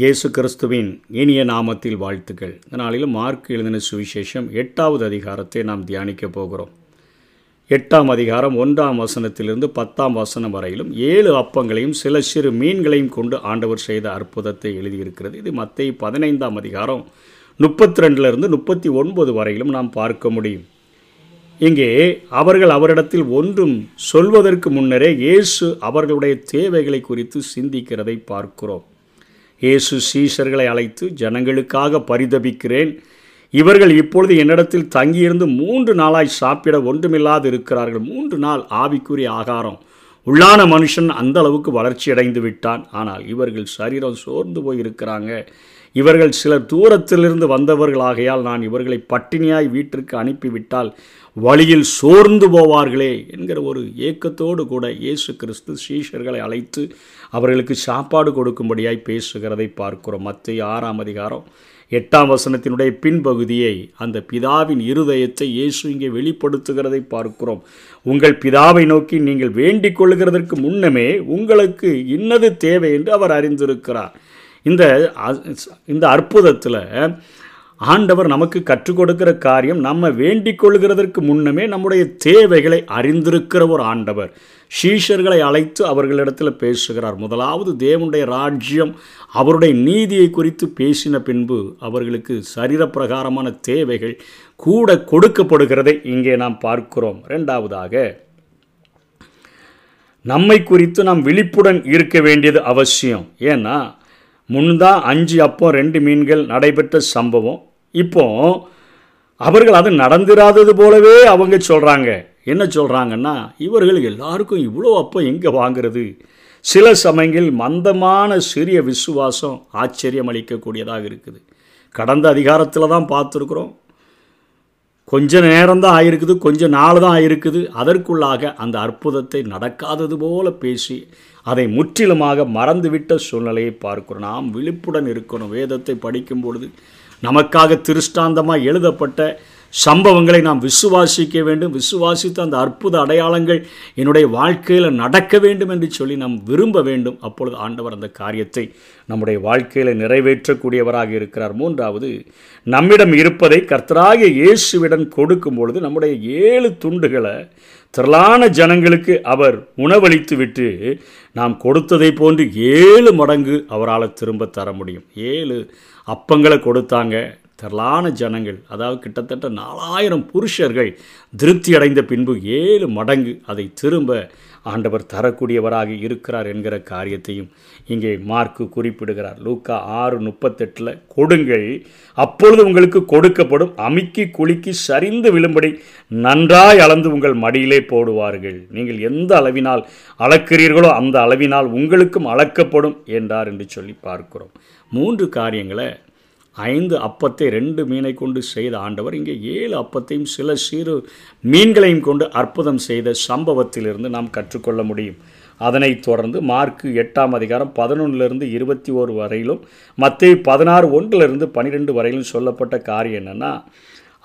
இயேசு கிறிஸ்துவின் இனிய நாமத்தில் வாழ்த்துக்கள். இந்த நாளிலும் மார்க் எழுதின சுவிசேஷம் எட்டாவது அதிகாரத்தை நாம் தியானிக்கப் போகிறோம். எட்டாம் அதிகாரம் ஒன்றாம் வசனத்திலிருந்து பத்தாம் வசனம் வரையிலும் ஏழு அப்பங்களையும் சில சிறு மீன்களையும் கொண்டு ஆண்டவர் செய்த அற்புதத்தை எழுதியிருக்கிறது. இது மத்திய பதினைந்தாம் அதிகாரம் முப்பத்தி ரெண்டிலிருந்து முப்பத்தி ஒன்பது வரையிலும் நாம் பார்க்க முடியும். இங்கே அவர்கள் அவரிடத்தில் ஒன்றும் சொல்வதற்கு முன்னரே இயேசு அவர்களுடைய தேவைகளை குறித்து சிந்திக்கிறதை பார்க்கிறோம். இயேசு சீஷர்களை அழைத்து ஜனங்களுக்காக பரிதபிக்கிறேன். இவர்கள் இப்பொழுது என்னிடத்தில் தங்கியிருந்து மூன்று நாளாய் சாப்பிட ஒன்றுமில்லாது இருக்கிறார்கள். மூன்று நாள் ஆவிக்குரிய ஆகாரம். உள்ளான மனுஷன் அந்த அளவுக்கு வளர்ச்சி அடைந்து விட்டான். ஆனால் இவர்கள் சரீரம் சோர்ந்து போய் இருக்கிறாங்க இவர்கள் சிலர் தூரத்திலிருந்து வந்தவர்களாகையால் நான் இவர்களை பட்டினியாய் வீட்டிற்கு அனுப்பிவிட்டால் வழியில் சோர்ந்து போவார்களே என்கிற ஒரு ஏக்கத்தோடு கூட இயேசு கிறிஸ்து சீஷர்களை அழைத்து அவர்களுக்கு சாப்பாடு கொடுக்கும்படியாய் பேசுகிறதை பார்க்கிறோம். மத்திய ஆறாம் அதிகாரம் எட்டாம் வசனத்தினுடைய பின்பகுதியை அந்த பிதாவின் இருதயத்தை இயேசு இங்கே வெளிப்படுத்துகிறதை பார்க்கிறோம். உங்கள் பிதாவை நோக்கி நீங்கள் வேண்டிக் கொள்கிறதற்கு முன்னமே உங்களுக்கு இன்னது தேவை என்று அவர் அறிந்திருக்கிறார். இந்த இந்த அற்புதத்தில் ஆண்டவர் நமக்கு கற்றுக் கொடுக்கிற காரியம் நம்ம வேண்டிக் கொள்கிறதற்கு முன்னமே நம்முடைய தேவைகளை அறிந்திருக்கிற ஒரு ஆண்டவர். ஷீஷர்களை அழைத்து அவர்களிடத்தில் பேசுகிறார். முதலாவது தேவனுடைய ராஜ்யம் அவருடைய நீதியை குறித்து பேசின பின்பு அவர்களுக்கு சரீரப்பிரகாரமான தேவைகள் கூட கொடுக்கப்படுகிறதை இங்கே நாம் பார்க்கிறோம். ரெண்டாவதாக நம்மை குறித்து நாம் விழிப்புடன் இருக்க வேண்டியது அவசியம். ஏன்னா முன்தான் அஞ்சு அப்பம் ரெண்டு மீன்கள் நடைபெற்ற சம்பவம். இப்போ அவர்கள் அது நடந்திராதது போலவே அவங்க சொல்கிறாங்க என்ன சொல்கிறாங்கன்னா இவர்கள் எல்லாருக்கும் இவ்வளோ அப்போ எங்கே வாங்கிறது? சில சமயங்கள் மந்தமான சிறிய விசுவாசம் ஆச்சரியம் அளிக்கக்கூடியதாக இருக்குது. கடந்த அதிகாரத்தில் தான் பார்த்துருக்குறோம். கொஞ்ச நேரம்தான் ஆயிருக்குது கொஞ்ச நாள் தான் ஆயிருக்குது. அதற்குள்ளாக அந்த அற்புதத்தை நடக்காதது போல பேசி அதை முற்றிலுமாக மறந்துவிட்ட சூழ்நிலையை பார்க்கிறோம். நாம் விழிப்புடன் இருக்கணும். வேதத்தை படிக்கும் பொழுது நமக்காக திருஷ்டாந்தமாக எழுதப்பட்ட சம்பவங்களை நாம் விசுவாசிக்க வேண்டும் விசுவாசித்து அந்த அற்புத அடையாளங்கள் என்னுடைய வாழ்க்கையில் நடக்க வேண்டும் என்று சொல்லி நாம் விரும்ப வேண்டும். அப்பொழுது ஆண்டவர் அந்த காரியத்தை நம்முடைய வாழ்க்கையில் நிறைவேற்றக்கூடியவராக இருக்கிறார். மூன்றாவது நம்மிடம் இருப்பதை கர்த்தராகிய இயேசுவிடம் கொடுக்கும் பொழுது நம்முடைய ஏழு துண்டுகளை திரளான ஜனங்களுக்கு அவர் உணவளித்து விட்டு நாம் கொடுத்ததை போன்று ஏழு மடங்கு அவரால் திரும்ப தர முடியும். ஏழு அப்பங்களை கொடுத்தாங்க. திரளான ஜனங்கள் அதாவது கிட்டத்தட்ட நாலாயிரம் புருஷர்கள் திருப்தி அடைந்த பின்பு ஏழு மடங்கு அதை திரும்ப ஆண்டவர் தரக்கூடியவராக இருக்கிறார் என்கிற காரியத்தையும் இங்கே மார்க்கு குறிப்பிடுகிறார். லூக்கா ஆறு முப்பத்தெட்டில் கொடுங்கள் அப்பொழுது உங்களுக்கு கொடுக்கப்படும் அமுக்கி குலுக்கி சரிந்து விழும்படி நன்றாய் அளந்து உங்கள் மடியிலே போடுவார்கள். நீங்கள் எந்த அளவினால் அளக்கிறீர்களோ அந்த அளவினால் உங்களுக்கும் அளக்கப்படும் என்றார் என்று சொல்லி பார்க்கிறோம். மூன்று காரியங்களை ஐந்து அப்பத்தை ரெண்டு மீனை கொண்டு செய்த ஆண்டவர் இங்கே ஏழு அப்பத்தையும் சில சிறு மீன்களையும் கொண்டு அற்புதம் செய்த சம்பவத்திலிருந்து நாம் கற்றுக்கொள்ள முடியும். அதனைத் தொடர்ந்து மார்க்கு எட்டாம் அதிகாரம் பதினொன்றிலிருந்து இருபத்தி ஓரு வரையிலும் மத்திய பதினாறு ஒன்றிலிருந்து பனிரெண்டு வரையிலும் சொல்லப்பட்ட காரியம் என்னென்னா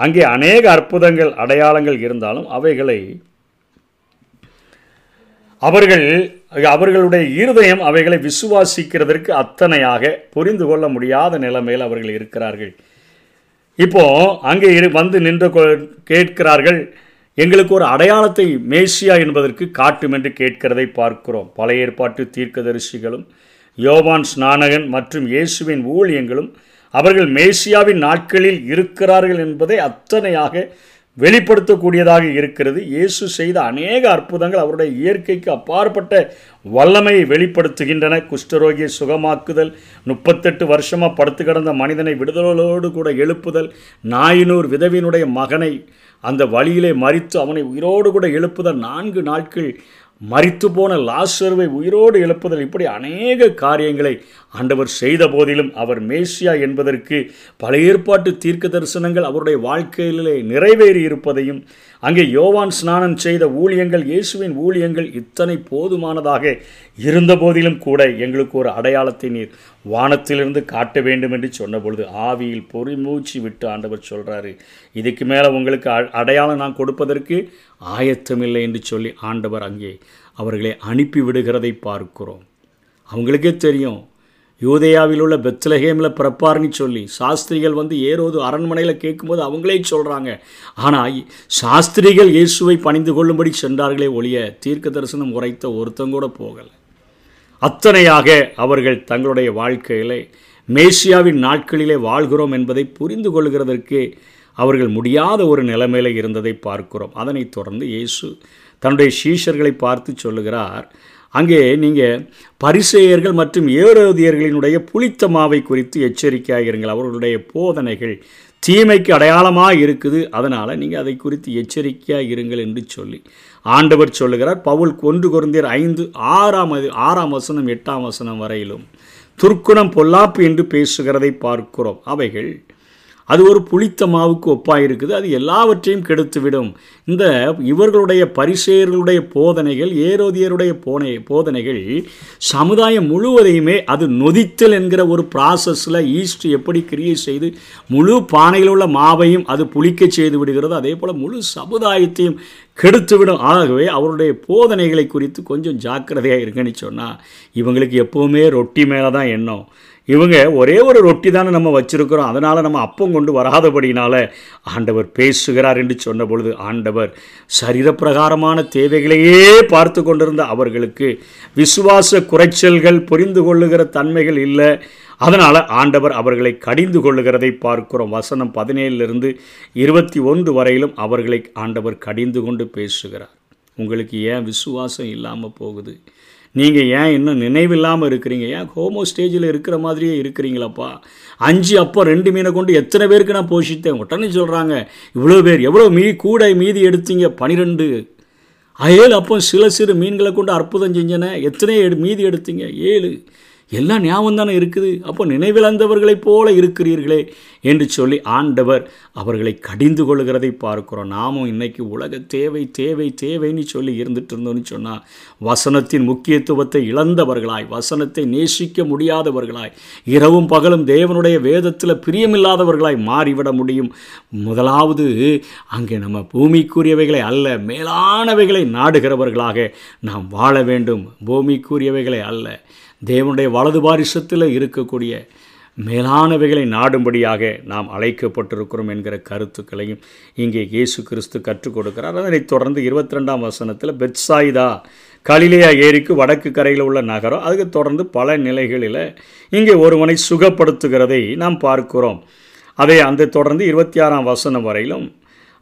அங்கே அநேக அற்புதங்கள் அடையாளங்கள் இருந்தாலும் அவைகளை அவர்கள் அவர்களுடைய இருதயம் அவைகளை விசுவாசிக்கிறதற்கு அத்தனையாக புரிந்து கொள்ள முடியாத நிலைமையில் அவர்கள் இருக்கிறார்கள். இப்போ அங்கே இரு வந்து நின்று கேட்கிறார்கள் எங்களுக்கு ஒரு அடையாளத்தை மேசியா என்பதற்கு காட்டும் என்று கேட்கிறதை பார்க்கிறோம். பழைய ஏற்பாட்டு தீர்க்கதரிசிகளும் யோவான் ஸ்நானகன் மற்றும் இயேசுவின் ஊழியங்களும் அவர்கள் மேசியாவின் நாட்களில் இருக்கிறார்கள் என்பதை அத்தனையாக வெளிப்படுத்தக்கூடியதாக இருக்கிறது. இயேசு செய்த அநேக அற்புதங்கள் அவருடைய இயற்கைக்கு அப்பாற்பட்ட வல்லமையை வெளிப்படுத்துகின்றன. குஷ்டரோகியை சுகமாக்குதல் முப்பத்தெட்டு வருஷமாக படுத்து கிடந்த மனிதனை விடுதலோடு கூட எழுப்புதல் நாயினூர் விதவியினுடைய மகனை அந்த வழியிலே மறித்து அவனை உயிரோடு கூட எழுப்புதல் நான்கு நாட்கள் மறித்து போன லாசர்வை உயிரோடு எழுப்புதல் இப்படி அநேக காரியங்களை ஆண்டவர் செய்த போதிலும் அவர் மேசியா என்பதற்கு பல ஏற்பாட்டு தீர்க்க தரிசனங்கள் அவருடைய வாழ்க்கையிலே நிறைவேறி இருப்பதையும் அங்கே யோவான் ஸ்நானம் செய்த ஊழியங்கள் இயேசுவின் ஊழியங்கள் இத்தனை போதுமானதாக இருந்த போதிலும் கூட எங்களுக்கு ஒரு அடையாளத்தை நீர் வானத்திலிருந்து காட்ட வேண்டும் என்று சொன்னபொழுது ஆவியில் பொறிமூச்சு விட்டு ஆண்டவர் சொல்கிறாரு இதுக்கு மேலே உங்களுக்கு அடையாளம் நான் கொடுப்பதற்கு ஆயத்தமில்லை என்று சொல்லி ஆண்டவர் அங்கே அவர்களை அனுப்பி விடுகிறதை பார்க்கிறோம். அவங்களுக்கே தெரியும் யூதேயாவில் உள்ள பெத்லஹேமில் பிறப்பார்னு சொல்லி சாஸ்திரிகள் வந்து ஏரோது அரண்மனையில் கேட்கும்போது அவங்களே சொல்கிறாங்க ஆனால் சாஸ்திரிகள் இயேசுவை பணிந்து கொள்ளும்படி சென்றார்களே ஒழிய தீர்க்க தரிசனம் உரைத்த ஒருத்தங்கூட போகலை. அத்தனையாக அவர்கள் தங்களுடைய வாழ்க்கையிலே மேசியாவின் நாட்களிலே வாழ்கிறோம் என்பதை புரிந்து கொள்கிறதற்கு அவர்கள் முடியாத ஒரு நிலைமையில் இருந்ததை பார்க்கிறோம். அதனைத் தொடர்ந்து இயேசு தன்னுடைய சீஷர்களை பார்த்து சொல்லுகிறார். அங்கே நீங்கள் பரிசேயர்கள் மற்றும் ஏரோதியர்களினுடைய புளித்த மாவை குறித்து எச்சரிக்கையாக இருங்கள். அவர்களுடைய போதனைகள் தீமைக்கு அடையாளமாக இருக்குது. அதனால் நீங்கள் அதை குறித்து எச்சரிக்கையாக இருங்கள் என்று சொல்லி ஆண்டவர் சொல்லுகிறார். பவுல் கொன்று குருந்தியர் ஐந்து ஆறாம் ஆறாம் வசனம் எட்டாம் வசனம் வரையிலும் துர்க்குணம் பொல்லாப்பு என்று பேசுகிறதை பார்க்கிறோம். அவைகள் அது ஒரு புளித்த மாவுக்கு ஒப்பாக இருக்குது அது எல்லாவற்றையும் கெடுத்துவிடும். இந்த இவர்களுடைய பரிசேயர்களுடைய போதனைகள் ஏரோதியருடைய போனை போதனைகள் சமுதாயம் முழுவதையுமே அது நொதித்தல் என்கிற ஒரு ப்ராசஸில் ஈஸ்ட் எப்படி கிரியேட் செய்து முழு பானையில் உள்ள மாவையும் அது புளிக்க செய்து விடுகிறது அதே போல் முழு சமுதாயத்தையும் கெடுத்துவிடும். ஆகவே அவருடைய போதனைகளை குறித்து கொஞ்சம் ஜாக்கிரதையாக இருக்குன்னு சொன்னால் இவங்களுக்கு எப்போவுமே ரொட்டி மேலே தான் எண்ணம். இவங்க ஒரே ஒரு ரொட்டி தானே நம்ம வச்சுருக்கிறோம். அதனால் நம்ம அப்பம் கொண்டு வராதபடினால ஆண்டவர் பேசுகிறார் என்று சொன்ன பொழுது ஆண்டவர் சரீரப்பிரகாரமான தேவைகளையே பார்த்து கொண்டிருந்த அவர்களுக்கு விசுவாச குறைச்சல்கள் புரிந்து கொள்ளுகிற தன்மைகள் இல்லை. அதனால் ஆண்டவர் அவர்களை கடிந்து கொள்ளுகிறதை பார்க்கிறோம். வசனம் பதினேழிலிருந்து இருபத்தி ஒன்று வரையிலும் அவர்களை ஆண்டவர் கடிந்து கொண்டு பேசுகிறார். உங்களுக்கு ஏன் விசுவாசம் இல்லாமல் போகுது? நீங்கள் ஏன் இன்னும் நினைவில்லாமல் இருக்கிறீங்க? ஏன் ஹோமோ ஸ்டேஜில் இருக்கிற மாதிரியே இருக்கிறீங்களப்பா? அஞ்சு அப்போ ரெண்டு மீனை கொண்டு எத்தனை பேருக்கு நான் போஷித்தேன்? உடனே சொல்கிறாங்க இவ்வளோ பேர் எவ்வளோ மீ கூடை மீதி எடுத்தீங்க? பனிரெண்டு. ஏழு அப்போ சில சிறு மீன்களை கொண்டு அற்புதம் செஞ்சன எத்தனை எடு மீதி எடுத்தீங்க? ஏழு. எல்லாம் ஞாபகம் தானே இருக்குது? அப்போ நினைவிழந்தவர்களைப் போல இருக்கிறீர்களே என்று சொல்லி ஆண்டவர் அவர்களை கடிந்து கொள்கிறதை பார்க்கிறோம். நாமும் இன்னைக்கு உலக தேவை தேவை தேவைன்னு சொல்லி இருந்துட்டு இருந்தோம்னு சொன்னால் வசனத்தின் முக்கியத்துவத்தை இழந்தவர்களாய் வசனத்தை நேசிக்க முடியாதவர்களாய் இரவும் பகலும் தேவனுடைய வேதத்தில் பிரியமில்லாதவர்களாய் மாறிவிட முடியும். முதலாவது அங்கே நம்ம பூமிக்குரியவைகளை அல்ல மேலானவைகளை நாடுகிறவர்களாக நாம் வாழ வேண்டும். பூமிக்குரியவைகளை அல்ல. தேவனுடைய வலது பாரிசத்தில் இருக்கக்கூடிய மேலானவைகளை நாடும்படியாக நாம் அழைக்கப்பட்டிருக்கிறோம் என்கிற கருத்துக்களையும் இங்கே இயேசு கிறிஸ்து கற்றுக் கொடுக்கிறார். அதனைத் தொடர்ந்து இருபத்தி ரெண்டாம் வசனத்தில் பெட்சாயிதா கலிலேயா ஏரிக்கு வடக்கு கரையில் உள்ள நகரம். அதுக்கு தொடர்ந்து பல நிலைகளில் இங்கே ஒருவனை சுகப்படுத்துகிறதை நாம் பார்க்கிறோம். அதை அந்த தொடர்ந்து இருபத்தி ஆறாம் வசனம் வரையிலும்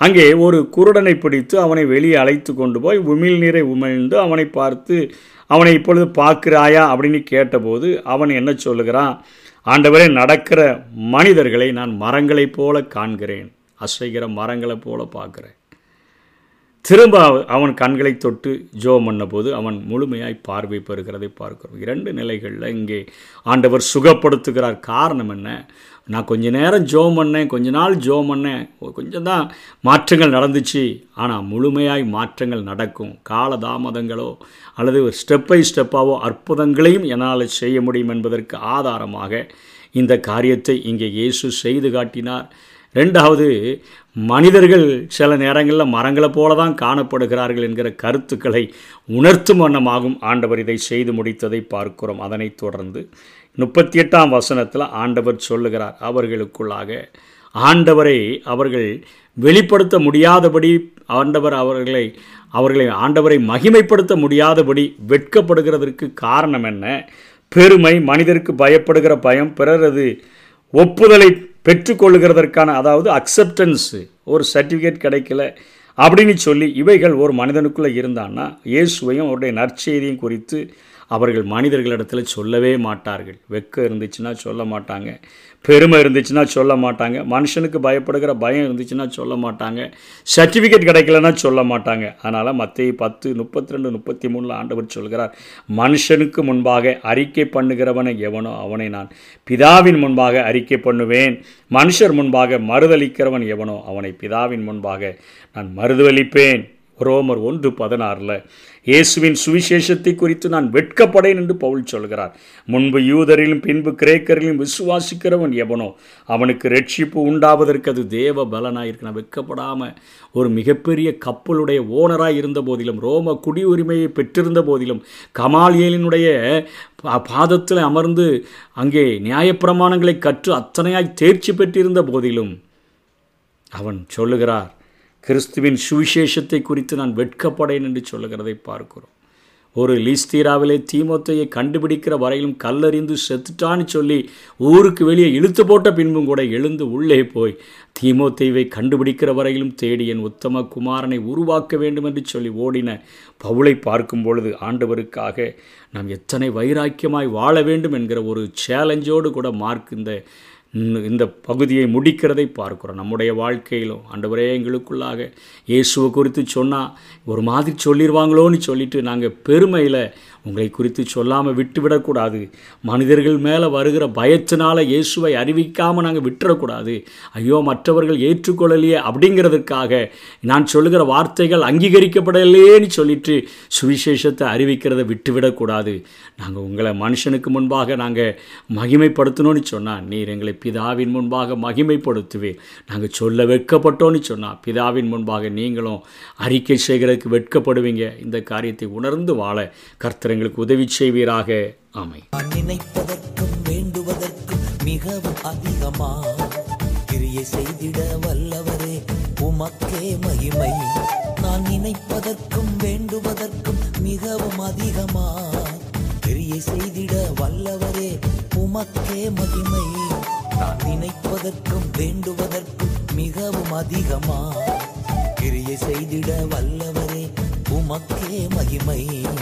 அங்கே ஒரு குருடனை பிடித்து அவனை வெளியே அழைத்து கொண்டு போய் உமிழ் நீரை உமிழ்ந்து அவனை பார்த்து அவனை இப்பொழுது பார்க்கிறாயா அப்படின்னு கேட்டபோது அவன் என்ன சொல்லுகிறான்? ஆண்டவரே நடக்கிற மனிதர்களை நான் மரங்களைப் போல காண்கிறேன். அசைகிற மரங்களைப் போல பார்க்குறேன். திரும்ப அவன் கண்களை தொட்டு ஜோ பண்ணபோது அவன் முழுமையாய் பார்வை பெறுகிறதை பார்க்கிறோம். இரண்டு நிலைகளில் இங்கே ஆண்டவர் சுகப்படுத்துகிறார். காரணம் என்ன? நான் கொஞ்ச நேரம் ஜோ பண்ணேன் கொஞ்ச நாள் ஜோ பண்ணேன். கொஞ்சம் தான் மாற்றங்கள் நடந்துச்சு. ஆனால் முழுமையாய் மாற்றங்கள் நடக்கும். காலதாமதங்களோ அல்லது ஒரு ஸ்டெப் பை ஸ்டெப்பாவோ அற்புதங்களையும் என்னால் செய்ய முடியும் என்பதற்கு ஆதாரமாக இந்த காரியத்தை இங்கே இயேசு செய்து காட்டினார். ரெண்டாவது மனிதர்கள் சில நேரங்களில் மரங்களைப் போல தான் காணப்படுகிறார்கள் என்கிற கருத்துக்களை உணர்த்தும் வண்ணமாகும் ஆண்டவர் இதை செய்து முடித்ததை பார்க்கிறோம். அதனைத் தொடர்ந்து முப்பத்தி எட்டாம் வசனத்தில் ஆண்டவர் சொல்லுகிறார் அவர்களுக்குள்ளாக ஆண்டவரை அவர்கள் வெளிப்படுத்த முடியாதபடி ஆண்டவர் அவர்களை அவர்களை ஆண்டவரை மகிமைப்படுத்த முடியாதபடி வெட்கப்படுகிறதற்கு காரணம் என்ன? பெருமை மனிதருக்கு பயப்படுகிற பயம் பிறரது ஒப்புதலை பெற்றுக்கொள்ளுகிறதற்கான அதாவது அக்செப்டன்ஸு ஒரு சர்டிஃபிகேட் கிடைக்கல அப்படின்னு சொல்லி இவைகள் ஒரு மனிதனுக்குள்ளே இருந்தான்னா இயேசுவையும் அவருடைய நற்செய்தியும் குறித்து அவர்கள் மனிதர்களிடத்தில் சொல்லவே மாட்டார்கள். வெக்கம் இருந்துச்சுன்னா சொல்ல மாட்டாங்க. பெருமை இருந்துச்சுன்னா சொல்ல மாட்டாங்க. மனுஷனுக்கு பயப்படுகிற பயம் இருந்துச்சுன்னா சொல்ல மாட்டாங்க. சர்டிஃபிகேட் கிடைக்கலன்னா சொல்ல மாட்டாங்க. அதனால் மத்திய பத்து முப்பத்தி ரெண்டு முப்பத்தி மூணில் ஆண்டவர் சொல்கிறார் மனுஷனுக்கு முன்பாக அறிக்கை பண்ணுகிறவனை எவனோ அவனை நான் பிதாவின் முன்பாக அறிக்கை பண்ணுவேன். மனுஷர் முன்பாக மறுதளிக்கிறவன் எவனோ அவனை பிதாவின் முன்பாக நான் மறுதளிப்பேன் ரோமர் ஒன்று பதினாறில் இயேசுவின் சுவிசேஷத்தை குறித்து நான் வெட்கப்படேன் என்று பவுல் சொல்கிறார். முன்பு யூதரிலும் பின்பு கிரேக்கரிலும் விசுவாசிக்கிறவன் எவனோ அவனுக்கு ரட்சிப்பு உண்டாவதற்கு அது தேவ பலனாயிருக்கு. நான் வெட்கப்படாமல் ஒரு மிகப்பெரிய கப்பலுடைய ஓனராக இருந்த போதிலும் ரோம குடியுரிமையை பெற்றிருந்த போதிலும் கமாலியலினுடைய பாதத்தில் அமர்ந்து அங்கே நியாயப்பிரமாணங்களை கற்று அத்தனையாய் தேர்ச்சி பெற்றிருந்த போதிலும் அவன் சொல்லுகிறார் கிறிஸ்துவின் சுவிசேஷத்தை குறித்து நான் வெட்கப்படேன் என்று சொல்லுகிறதை பார்க்கிறோம். ஒரு லீஸ்தீராவிலே தீமோத்தையை கண்டுபிடிக்கிற வரையிலும் கல்லறிந்து செத்துட்டான்னு சொல்லி ஊருக்கு வெளியே இழுத்து போட்ட பின்பும் கூட எழுந்து உள்ளே போய் தீமோத்தேவை கண்டுபிடிக்கிற வரையிலும் தேடி என் உத்தம குமாரனை உருவாக்க வேண்டும் என்று சொல்லி ஓடின பவுளை பார்க்கும் பொழுது ஆண்டவருக்காக நாம் எத்தனை வைராக்கியமாய் வாழ வேண்டும் என்கிற ஒரு சேலஞ்சோடு கூட மார்க் இந்த இந்த பகுதியை முடிக்கிறதை பார்க்குறோம். நம்முடைய வாழ்க்கையிலும் ஆண்டவரே எங்களுக்குள்ளாக இயேசுவை குறித்து சொன்னால் ஒரு மாதிரி சொல்லிடுவாங்களோன்னு சொல்லிட்டு நாங்கள் பெருமையில் உங்களை குறித்து சொல்லாமல் விட்டுவிடக்கூடாது. மனிதர்கள் மேலே வருகிற பயத்தினால் இயேசுவை அறிவிக்காமல் நாங்கள் விட்டுறக்கூடாது. ஐயோ மற்றவர்கள் ஏற்றுக்கொள்ளலையே அப்படிங்கிறதுக்காக நான் சொல்லுகிற வார்த்தைகள் அங்கீகரிக்கப்படலையேன்னு சொல்லிட்டு சுவிசேஷத்தை அறிவிக்கிறத விட்டுவிடக்கூடாது. நாங்கள் உங்களை மனுஷனுக்கு முன்பாக நாங்கள் மகிமைப்படுத்தணும்னு சொன்னால் நீர் எங்களை பிதாவின் முன்பாக மகிமைப்படுத்துவேன் நாங்கள் சொல்ல வெட்கப்பட்டோன்னு சொன்னால் பிதாவின் முன்பாக நீங்களும் அறிக்கை செய்கிறதுக்கு வெட்கப்படுவீங்க. இந்த காரியத்தை உணர்ந்து வாழ கர்த்தரை எங்களுக்கு உதவி செய்வீராக. ஆமை நினைப்பதற்கும் வேண்டுவதற்கும் மிகவும் அதிகமா? கிரியை செய்திட வல்லவரே உமக்கே மகிமை. நான் நினைப்பதற்கும் வேண்டுவதற்கும் மிகவும் அதிகமா? கிரியை செய்திட வல்லவரே உமக்கே மகிமை. நான் நினைப்பதற்கும் வேண்டுவதற்கும் மிகவும் அதிகமா? கிரியை செய்திட வல்லவரே உமக்கே மகிமை.